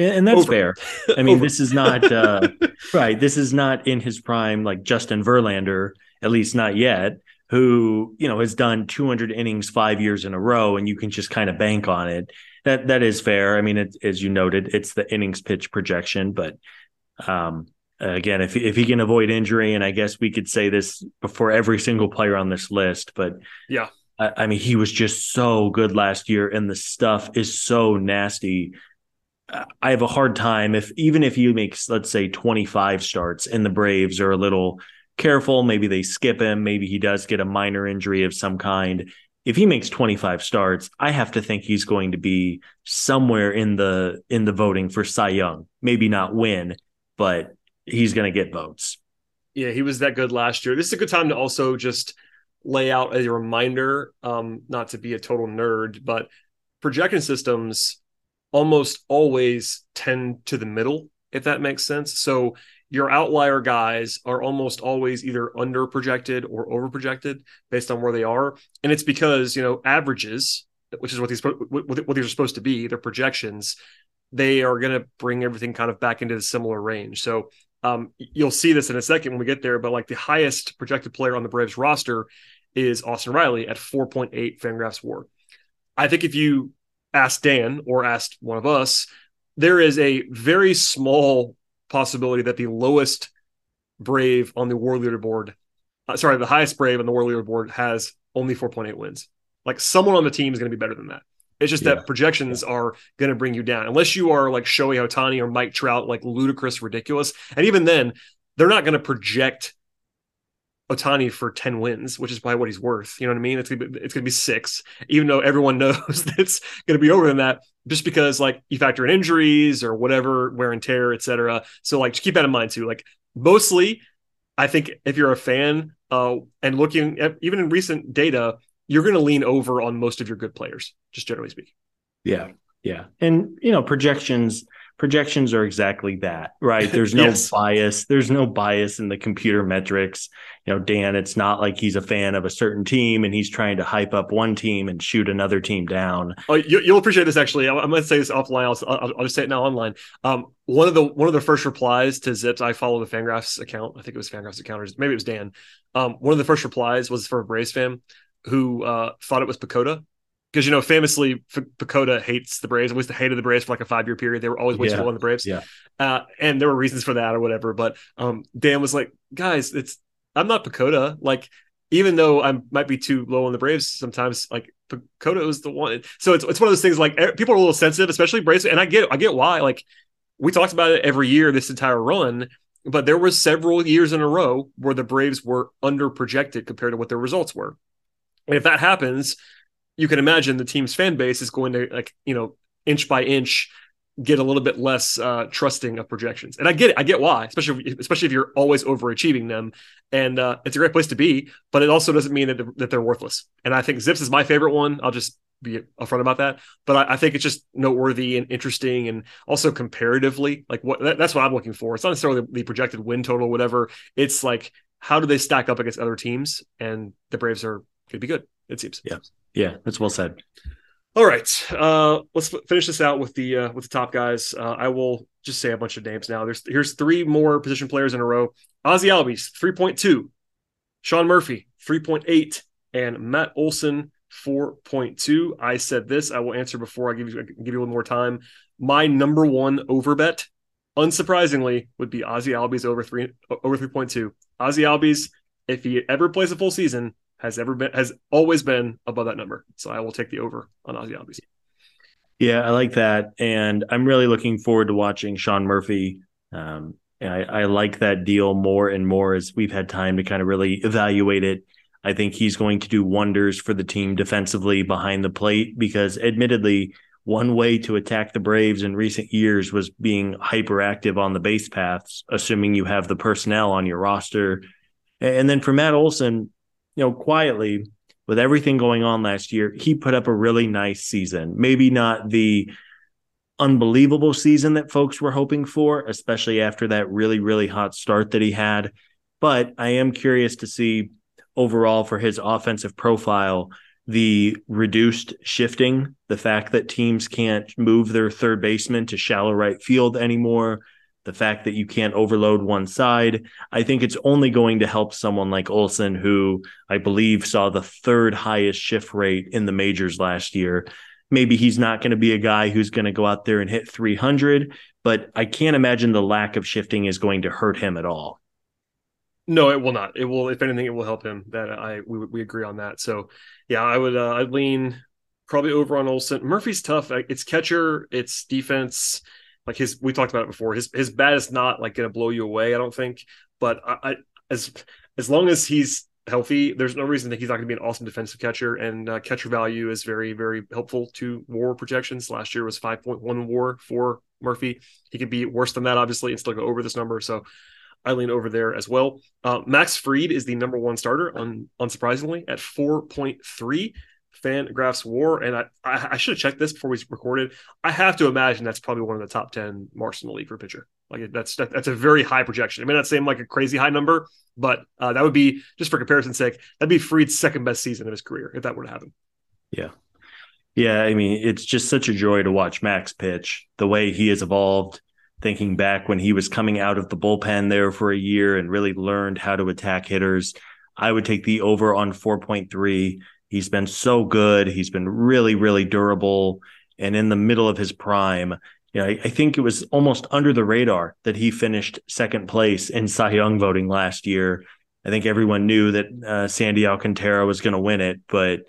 Speaker 2: and that's Over. fair. I mean, this is not uh, right. This is not in his prime, like Justin Verlander, at least not yet. Who you know has done 200 innings five years in a row, and you can just kind of bank on it. That that is fair. I mean, it, as you noted, it's the innings pitch projection, but um, again, if if he can avoid injury, and I guess we could say this before every single player on this list, but
Speaker 1: yeah,
Speaker 2: I, I mean, he was just so good last year, and the stuff is so nasty I have a hard time if even if he makes let's say 25 starts and the Braves are a little careful, maybe they skip him, maybe he does get a minor injury of some kind. If he makes 25 starts, I have to think he's going to be somewhere in the in the voting for Cy Young. Maybe not win, but he's going to get votes.
Speaker 1: Yeah, he was that good last year. This is a good time to also just lay out a reminder um not to be a total nerd, but projection systems almost always tend to the middle, if that makes sense. So your outlier guys are almost always either under projected or over projected based on where they are. And it's because, you know, averages, which is what these what these are supposed to be, their projections, they are going to bring everything kind of back into the similar range. So um, you'll see this in a second when we get there, but like the highest projected player on the Braves roster is Austin Riley at 4.8 Fangraphs WAR. I think if you asked Dan or asked one of us, there is a very small possibility that the lowest Brave on the WAR leaderboard, uh, sorry, the highest Brave on the WAR leaderboard has only 4.8 wins. Like someone on the team is going to be better than that. It's just yeah. that projections yeah. are going to bring you down unless you are like Shohei Ohtani or Mike Trout, like ludicrous, ridiculous. And even then, they're not going to project Ohtani for 10 wins, which is probably what he's worth. You know what I mean? It's gonna be, it's gonna be six, even though everyone knows that it's gonna be over than that, just because like you factor in injuries or whatever, wear and tear, etc. So like just keep that in mind too. Like mostly, I think if you're a fan uh, and looking at even in recent data, you're gonna lean over on most of your good players, just generally speaking.
Speaker 2: Yeah. Yeah. And you know, projections projections are exactly that, right? There's no yes. bias. There's no bias in the computer metrics. You know, Dan, it's not like he's a fan of a certain team and he's trying to hype up one team and shoot another team down.
Speaker 1: Oh, you, will appreciate this. Actually, I'm going to say this offline. I'll, I'll, I'll, just say it now online. Um, one of the one of the first replies to ZiPS, I follow the Fangraphs account. I think it was Fangraphs account, or maybe it was Dan. Um, one of the first replies was for a Braves fan who uh, thought it was PECOTA because you know famously F- hates the Braves. Least hated the Braves for like a five year period. They were always wasteful yeah. on the Braves.
Speaker 2: Yeah,
Speaker 1: uh, and there were reasons for that or whatever. But um, Dan was like, guys, it's I'm not PECOTA. Like even though I might be too low on the Braves sometimes, like PECOTA was the one. So it's it's one of those things like people are a little sensitive, especially Braves, and I get I get why. Like we talked about it every year this entire run. but there were several years in a row where the Braves were under projected compared to what their results were. And if that happens, you can imagine the team's fan base is going to like, you know, inch by inch get a little bit less uh, trusting of projections. And I get it. I get why, especially if, especially if you're always overachieving them. And uh, it's a great place to be, but it also doesn't mean that they're, that they're worthless. And I think ZiPS is my favorite one. I'll just be upfront about that. But I, I, think it's just noteworthy and interesting, and also comparatively, like what that, that's what I'm looking for. It's not necessarily the, projected win total, whatever. It's like how do they stack up against other teams, and the Braves are to be good. It seems.
Speaker 2: Yeah, yeah, that's well said.
Speaker 1: All right, uh, let's finish this out with the uh, with the top guys. Uh, I will just say a bunch of names now. There's here's three more position players in a row. Ozzy Albies, three point two. Sean Murphy, three point eight, and Matt Olson, 4.2. I said this. I will answer before I give you give you little more time. My number one over bet, unsurprisingly, would be Ozzy Albies over three over 3.2. Ozzy Albies, if he ever plays a full season, has ever been has always been above that number. So I will take the over on Ozzy Albies.
Speaker 2: Yeah, I like that, and I'm really looking forward to watching Sean Murphy. Um, I, I like that deal more and more as we've had time to kind of really evaluate it I think he's going to do wonders for the team defensively behind the plate because, admittedly, one way to attack the Braves in recent years was being hyperactive on the base paths, assuming you have the personnel on your roster. And then for Matt Olson, you know, quietly, with everything going on last year, he put up a really nice season. Maybe not the unbelievable season that folks were hoping for, especially after that really, really hot start that he had. But I am curious to see overall for his offensive profile the reduced shifting, the fact that teams can't move their third baseman to shallow right field anymore, the fact that you can't overload one side. I think it's only going to help someone like Olson, who I believe saw the third highest shift rate in the majors last year. Maybe he's not going to be a guy who's going to go out there and hit 300, but I can't imagine the lack of shifting is going to hurt him at all.
Speaker 1: No, it will not. It will, if anything, it will help him. That I we we agree on that. So, yeah, I would uh, I'd lean probably over on Olson. Murphy's tough. It's catcher, it's defense. Like his, we talked about it before. His his bat is not like going to blow you away. I don't think. But I, I as as long as he's healthy, there's no reason that he's not going to be an awesome defensive catcher. And uh, catcher value is very very helpful to WAR projections. Last year was 5.1 WAR for Murphy. He could be worse than that, obviously, and still go over this number. So I lean over there as well. Uh, Max Fried is the number one starter, un, unsurprisingly, at 4.3 Fangraphs WAR. And I, I, I should have checked this before we recorded. I have to imagine that's probably one of the top 10 marks in the league for pitcher. Like that's that, that's a very high projection. It may not seem like a crazy high number, but uh, that would be just for comparison's sake. That'd be Fried's second best season of his career if that were to happen.
Speaker 2: Yeah, yeah. I mean, it's just such a joy to watch Max pitch. The way he has evolved, thinking back when he was coming out of the bullpen there for a year and really learned how to attack hitters. I would take the over on 4.3. He's been so good. He's been really, really durable and in the middle of his prime. You know, I, I think it was almost under the radar that he finished second place in Cy Young voting last year. I think everyone knew that uh, Sandy Alcantara was going to win it, but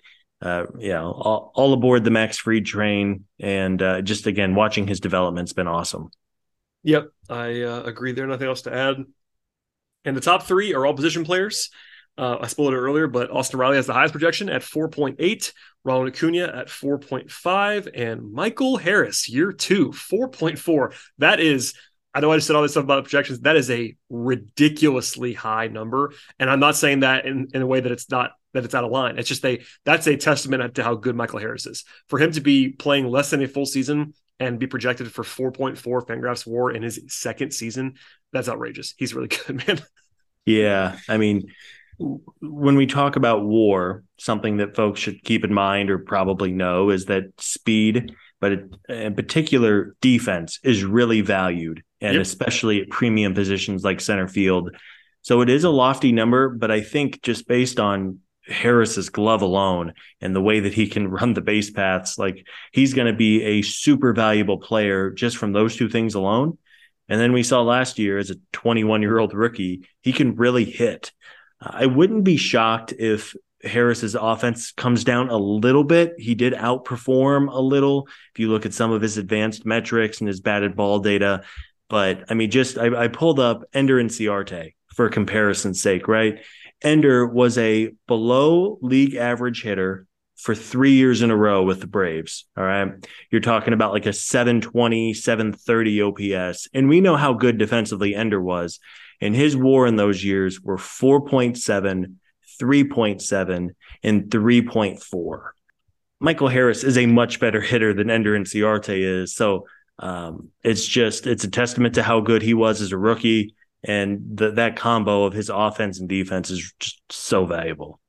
Speaker 2: uh, yeah, all, all, aboard the Max Fried train, and uh, just again watching his development's been awesome.
Speaker 1: Yep, I uh, agree there. Nothing else to add. And the top three are all position players. Uh, I spoiled it earlier, but Austin Riley has the highest projection at 4.8, Ronald Acuna at 4.5, and Michael Harris, year two, 4.4. That is, I know I just said all this stuff about projections. That is a ridiculously high number. And I'm not saying that in, in a way that it's not that it's out of line. It's just a that's a testament to how good Michael Harris is. For him to be playing less than a full season and be projected for 4.4 Fangraphs WAR in his second season. That's outrageous. He's really good, man.
Speaker 2: Yeah, I mean, when we talk about WAR, something that folks should keep in mind or probably know is that speed, but in particular defense, is really valued, and yep. especially at premium positions like center field. So it is a lofty number, but I think just based on Harris's glove alone and the way that he can run the base paths, like he's going to be a super valuable player just from those two things alone. And then we saw last year as a 21 year old rookie, he can really hit. I wouldn't be shocked if Harris's offense comes down a little bit. He did outperform a little. If you look at some of his advanced metrics and his batted ball data, But I mean, just I, I pulled up Ender and Inciarte for comparison's sake, right? Ender was a below league average hitter for three years in a row with the Braves. All right. You're talking about like a 720, 730 OPS. And we know how good defensively Ender was. And his war in those years were 4.7, 3.7, and 3.4. Michael Harris is a much better hitter than Ender Inciarte is. So um, it's just, it's a testament to how good he was as a rookie. And the, that combo of his offense and defense is just so valuable.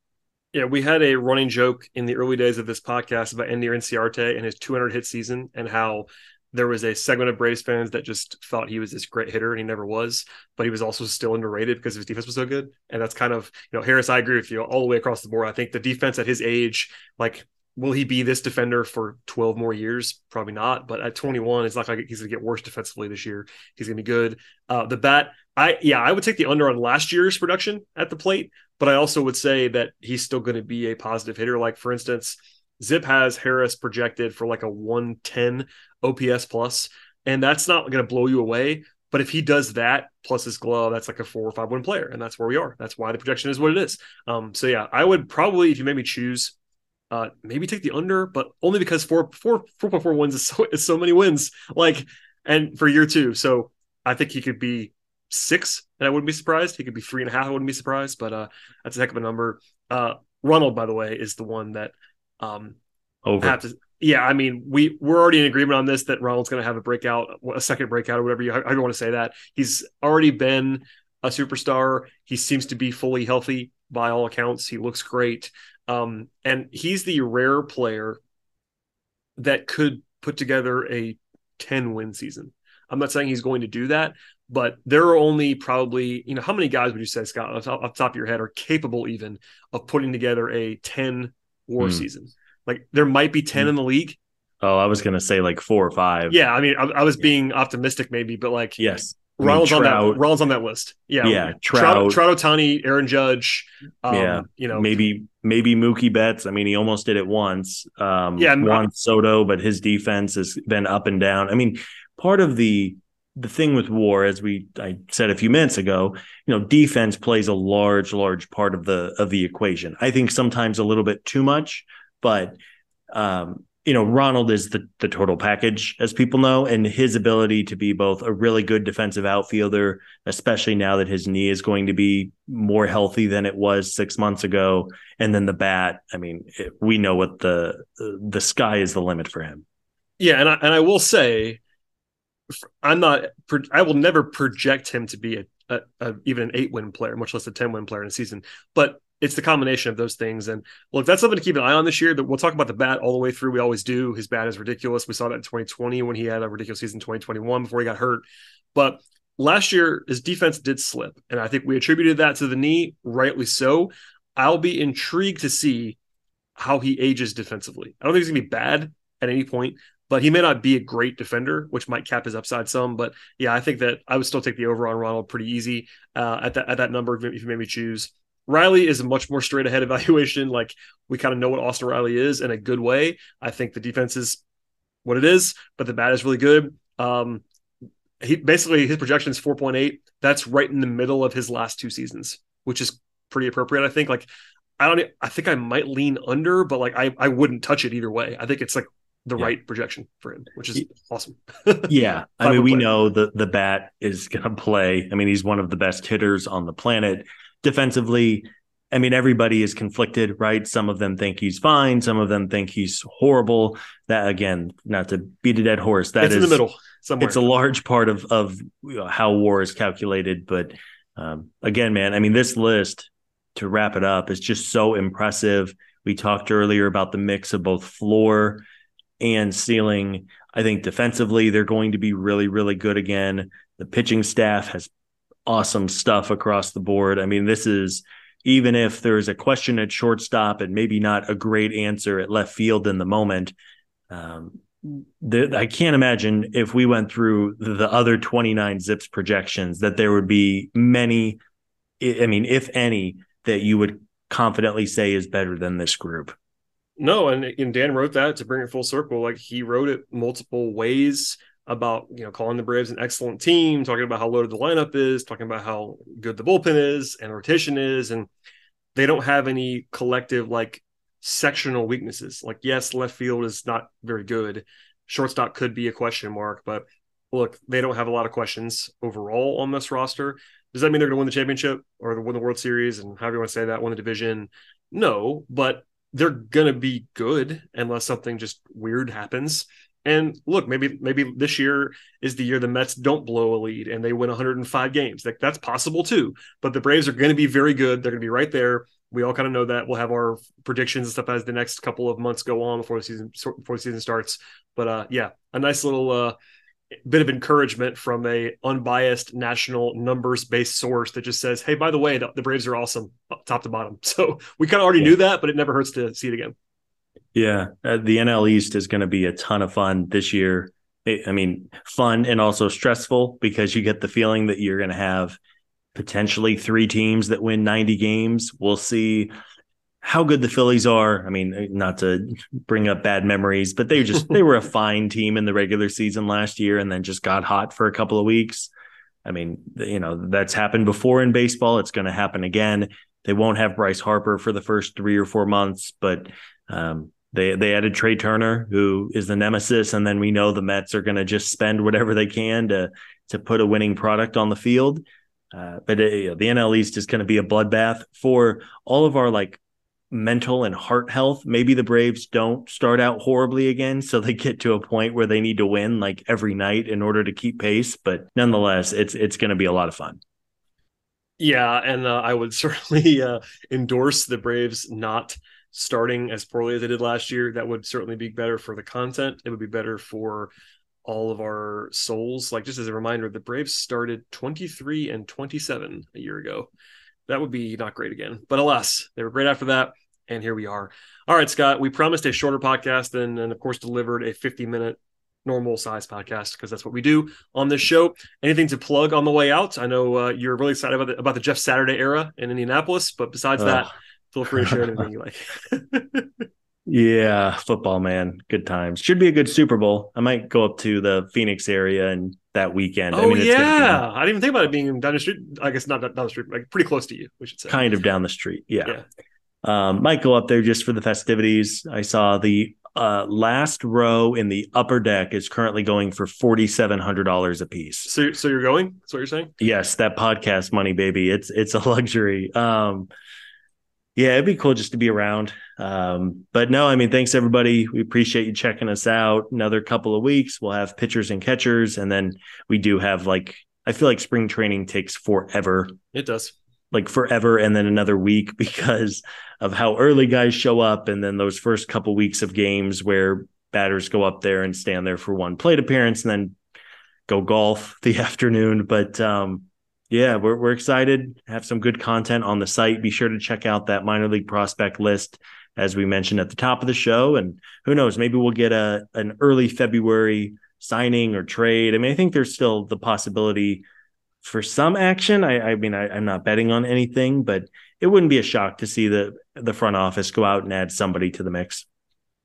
Speaker 1: Yeah, we had a running joke in the early days of this podcast about Ender Inciarte and his 200 hit season and how there was a segment of Braves fans that just thought he was this great hitter and he never was, but he was also still underrated because his defense was so good. And that's kind of, you know, Harris, I agree with you all the way across the board. I think the defense at his age, like, will he be this defender for 12 more years? Probably not. But at 21, it's not like he's going to get worse defensively this year. He's going to be good. Uh, the bat, I, yeah, I would take the under on last year's production at the plate, but I also would say that he's still going to be a positive hitter. Like, for instance, Zip has Harris projected for like a 110 OPS plus, and that's not going to blow you away. But if he does that plus his glove, that's like a four or five win player, and that's where we are. That's why the projection is what it is. Um, so yeah, I would probably, if you made me choose, uh, maybe take the under, but only because four four four point four wins is so is so many wins. Like, and for year two, so I think he could be six, and I wouldn't be surprised. He could be three and a half. I wouldn't be surprised, but uh, that's a heck of a number. Uh, Ronald, by the way, is the one that um,
Speaker 2: over.
Speaker 1: have to yeah, I mean, we we're already in agreement on this that Ronald's going to have a breakout, a second breakout, or whatever you I don't want to say that. He's already been a superstar. He seems to be fully healthy by all accounts. He looks great, um, and he's the rare player that could put together a ten win season. I'm not saying he's going to do that, but there are only probably you know how many guys would you say Scott off, off the top of your head are capable even of putting together a ten war hmm. season? Like there might be 10 hmm. in the league.
Speaker 2: Oh, I was going to say like four or five.
Speaker 1: Yeah. I mean, I, I was yeah. being optimistic maybe, but like,
Speaker 2: yes.
Speaker 1: Ronald's I mean, on that. Ronald's on that list. Yeah,
Speaker 2: yeah.
Speaker 1: Trout, Trout, Ohtani, Aaron Judge. Um, yeah, you know,
Speaker 2: maybe maybe Mookie Betts. I mean, he almost did it once. Um, yeah, Juan Soto, but his defense has been up and down. I mean, part of the the thing with war, as we I said a few minutes ago, you know, defense plays a large, large part of the of the equation. I think sometimes a little bit too much. But um, you know, Ronald is the the total package, as people know, and his ability to be both a really good defensive outfielder, especially now that his knee is going to be more healthy than it was six months ago, and then the bat. I mean, it, we know what the the sky is the limit for him.
Speaker 1: Yeah, and I, and I will say, I'm not. I will never project him to be a, a, a even an eight win player, much less a ten win player in a season. But it's the combination of those things. And look, that's something to keep an eye on this year. That we'll talk about the bat all the way through. We always do. His bat is ridiculous. We saw that in 2020 when he had a ridiculous season 2021 before he got hurt. But last year, his defense did slip. And I think we attributed that to the knee, rightly so. I'll be intrigued to see how he ages defensively. I don't think he's gonna be bad at any point, but he may not be a great defender, which might cap his upside some. But yeah, I think that I would still take the over on Ronald pretty easy uh, at that at that number if you made me choose. Riley is a much more straight ahead evaluation. Like we kind of know what Austin Riley is in a good way. I think the defense is what it is, but the bat is really good. Um, he basically his projection is 4.8. That's right in the middle of his last two seasons, which is pretty appropriate. I think. Like I don't. I think I might lean under, but like I I wouldn't touch it either way. I think it's like the yeah. right projection for him, which is awesome.
Speaker 2: yeah, I mean we know the the bat is going to play. I mean he's one of the best hitters on the planet defensively, I mean, everybody is conflicted, right? Some of them think he's fine. Some of them think he's horrible. That again, not to beat a dead horse. That
Speaker 1: it's
Speaker 2: is,
Speaker 1: in the middle.
Speaker 2: Somewhere. It's a large part of of you know, how war is calculated. But um, again, man, I mean, this list to wrap it up is just so impressive. We talked earlier about the mix of both floor and ceiling. I think defensively, they're going to be really, really good again. The pitching staff has awesome stuff across the board. I mean, this is even if there's a question at shortstop and maybe not a great answer at left field in the moment. Um, the, I can't imagine if we went through the other 29 ZiPS projections that there would be many, I mean, if any, that you would confidently say is better than this group.
Speaker 1: No, and, and Dan wrote that to bring it full circle. Like he wrote it multiple ways about you know calling the Braves an excellent team, talking about how loaded the lineup is, talking about how good the bullpen is and rotation is, and they don't have any collective like sectional weaknesses. Like yes, left field is not very good. Shortstop could be a question mark, but look, they don't have a lot of questions overall on this roster. Does that mean they're going to win the championship or win the World Series and however you want to say that, win the division? No, but they're to be good unless something just weird happens. And look, maybe maybe this year is the year the Mets don't blow a lead and they win 105 games. Like that's possible too. But the Braves are going to be very good. They're going to be right there. We all kind of know that. We'll have our predictions and stuff as the next couple of months go on before the season before the season starts. But uh, yeah, a nice little uh, bit of encouragement from a unbiased national numbers based source that just says, "Hey, by the way, the, the Braves are awesome, top to bottom." So we kind of already yeah. knew that, but it never hurts to see it again.
Speaker 2: Yeah, uh, the NL East is going to be a ton of fun this year. I mean, fun and also stressful because you get the feeling that you're going to have potentially three teams that win 90 games. We'll see how good the Phillies are. I mean, not to bring up bad memories, but they just they were a fine team in the regular season last year and then just got hot for a couple of weeks. I mean, you know, that's happened before in baseball. It's going to happen again. They won't have Bryce Harper for the first 3 or 4 months, but um, they they added Trea Turner, who is the nemesis, and then we know the Mets are going to just spend whatever they can to to put a winning product on the field. Uh, but uh, the NL East is going to be a bloodbath for all of our like mental and heart health. Maybe the Braves don't start out horribly again, so they get to a point where they need to win like every night in order to keep pace. But nonetheless, it's it's going to be a lot of fun.
Speaker 1: Yeah, and uh, I would certainly uh, endorse the Braves not starting as poorly as they did last year. That would certainly be better for the content. It would be better for all of our souls. Like just as a reminder, the Braves started 23 and 27 a year ago. That would be not great again. But alas, they were great after that and here we are. All right, Scott, we promised a shorter podcast and, and of course delivered a 50 minute normal size podcast because that's what we do on this show. Anything to plug on the way out? I know uh, you're really excited about the, about the Jeff Saturday era in Indianapolis, but besides that, feel free to share anything you like.
Speaker 2: yeah, football, man, good times. Should be a good Super Bowl. I might go up to the Phoenix area and that weekend.
Speaker 1: Oh I mean, yeah, I didn't even think about it being down the street. I guess not down the street, like pretty close to you. We should say
Speaker 2: kind of down the street. Yeah. yeah. Um, might go up there just for the festivities. I saw the uh, last row in the upper deck is currently going for forty seven hundred dollars a piece.
Speaker 1: So, so you're going? That's what you're saying?
Speaker 2: Yes, that podcast money, baby. It's it's a luxury. Um, yeah, it'd be cool just to be around. Um, but no, I mean, thanks everybody. We appreciate you checking us out. Another couple of weeks, we'll have pitchers and catchers, and then we do have like I feel like spring training takes forever.
Speaker 1: It does
Speaker 2: like forever and then another week because of how early guys show up and then those first couple weeks of games where batters go up there and stand there for one plate appearance and then go golf the afternoon. But um, yeah we're, we're excited. Have some good content on the site. Be sure to check out that minor league prospect list as we mentioned at the top of the show. And who knows maybe we'll get a an early february signing or trade. I mean i think there's still the possibility for some action. I, I mean, I, am not betting on anything, but it wouldn't be a shock to see the the front office go out and add somebody to the mix.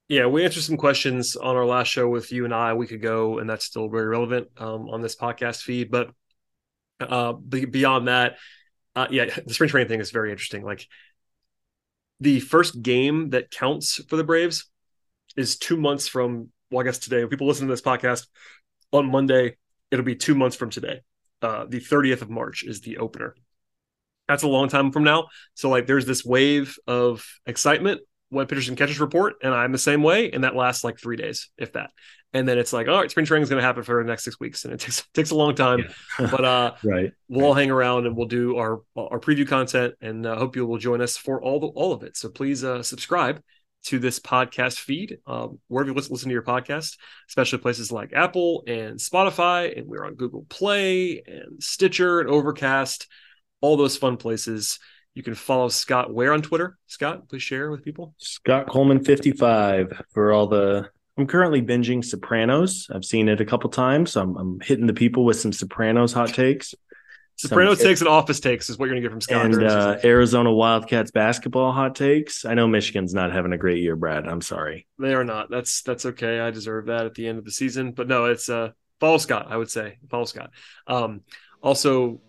Speaker 1: Yeah, we answered some questions on our last show with you and I a week ago, and that's still very relevant um, on this podcast feed. But uh, beyond that, uh, yeah, the spring training thing is very interesting. Like the first game that counts for the Braves is two months from. Well, I guess today, when people listen to this podcast on Monday, it'll be two months from today uh, the 30th of March is the opener. That's a long time from now. So like there's this wave of excitement when pitchers and catchers report, and I'm the same way, and that lasts like three days, if that. And then it's like, all right, spring training is going to happen for the next six weeks, and it takes takes a long time. Yeah. but uh,
Speaker 2: right,
Speaker 1: we'll all hang around and we'll do our our preview content, and uh, hope you will join us for all the all of it. So please uh, subscribe to this podcast feed, um, wherever you listen to your podcast, especially places like Apple and Spotify. And we're on Google Play and Stitcher and Overcast, all those fun places. You can follow Scott where on Twitter? Scott, please share with people.
Speaker 2: Scott Coleman 55 for all the. I'm currently binging Sopranos. I've seen it a couple times. I'm, I'm hitting the people with some Sopranos hot takes.
Speaker 1: Soprano some, takes and office takes is what you're gonna get from Scott.
Speaker 2: And uh, Arizona Wildcats basketball hot takes. I know Michigan's not having a great year, Brad. I'm sorry.
Speaker 1: They are not. That's that's okay. I deserve that at the end of the season. But no, it's uh follow Scott. I would say follow Scott. Um, also,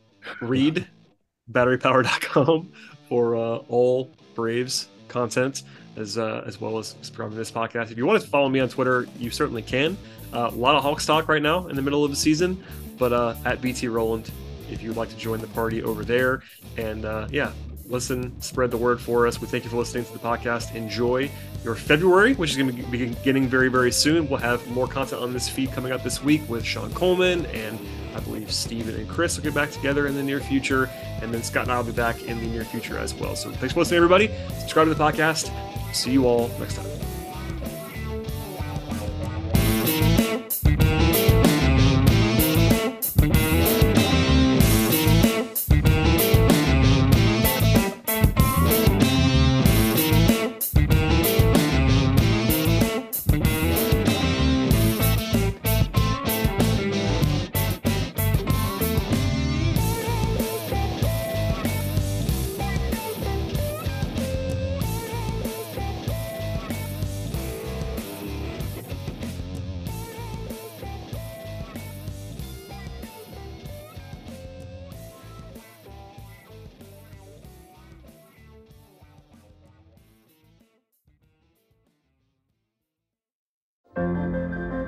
Speaker 1: read batterypower.com for uh, all Braves content as uh, as well as from this podcast. If you want to follow me on Twitter, you certainly can. Uh, a lot of Hawks talk right now in the middle of the season, but uh, at BT Rowland, if you'd like to join the party over there, and uh, yeah, listen, spread the word for us. We thank you for listening to the podcast. Enjoy your February, which is going to be beginning very, very soon. We'll have more content on this feed coming up this week with Sean Coleman and I believe Steven and Chris will get back together in the near future. And then Scott and I will be back in the near future as well. So thanks for listening, everybody. Subscribe to the podcast. See you all next time.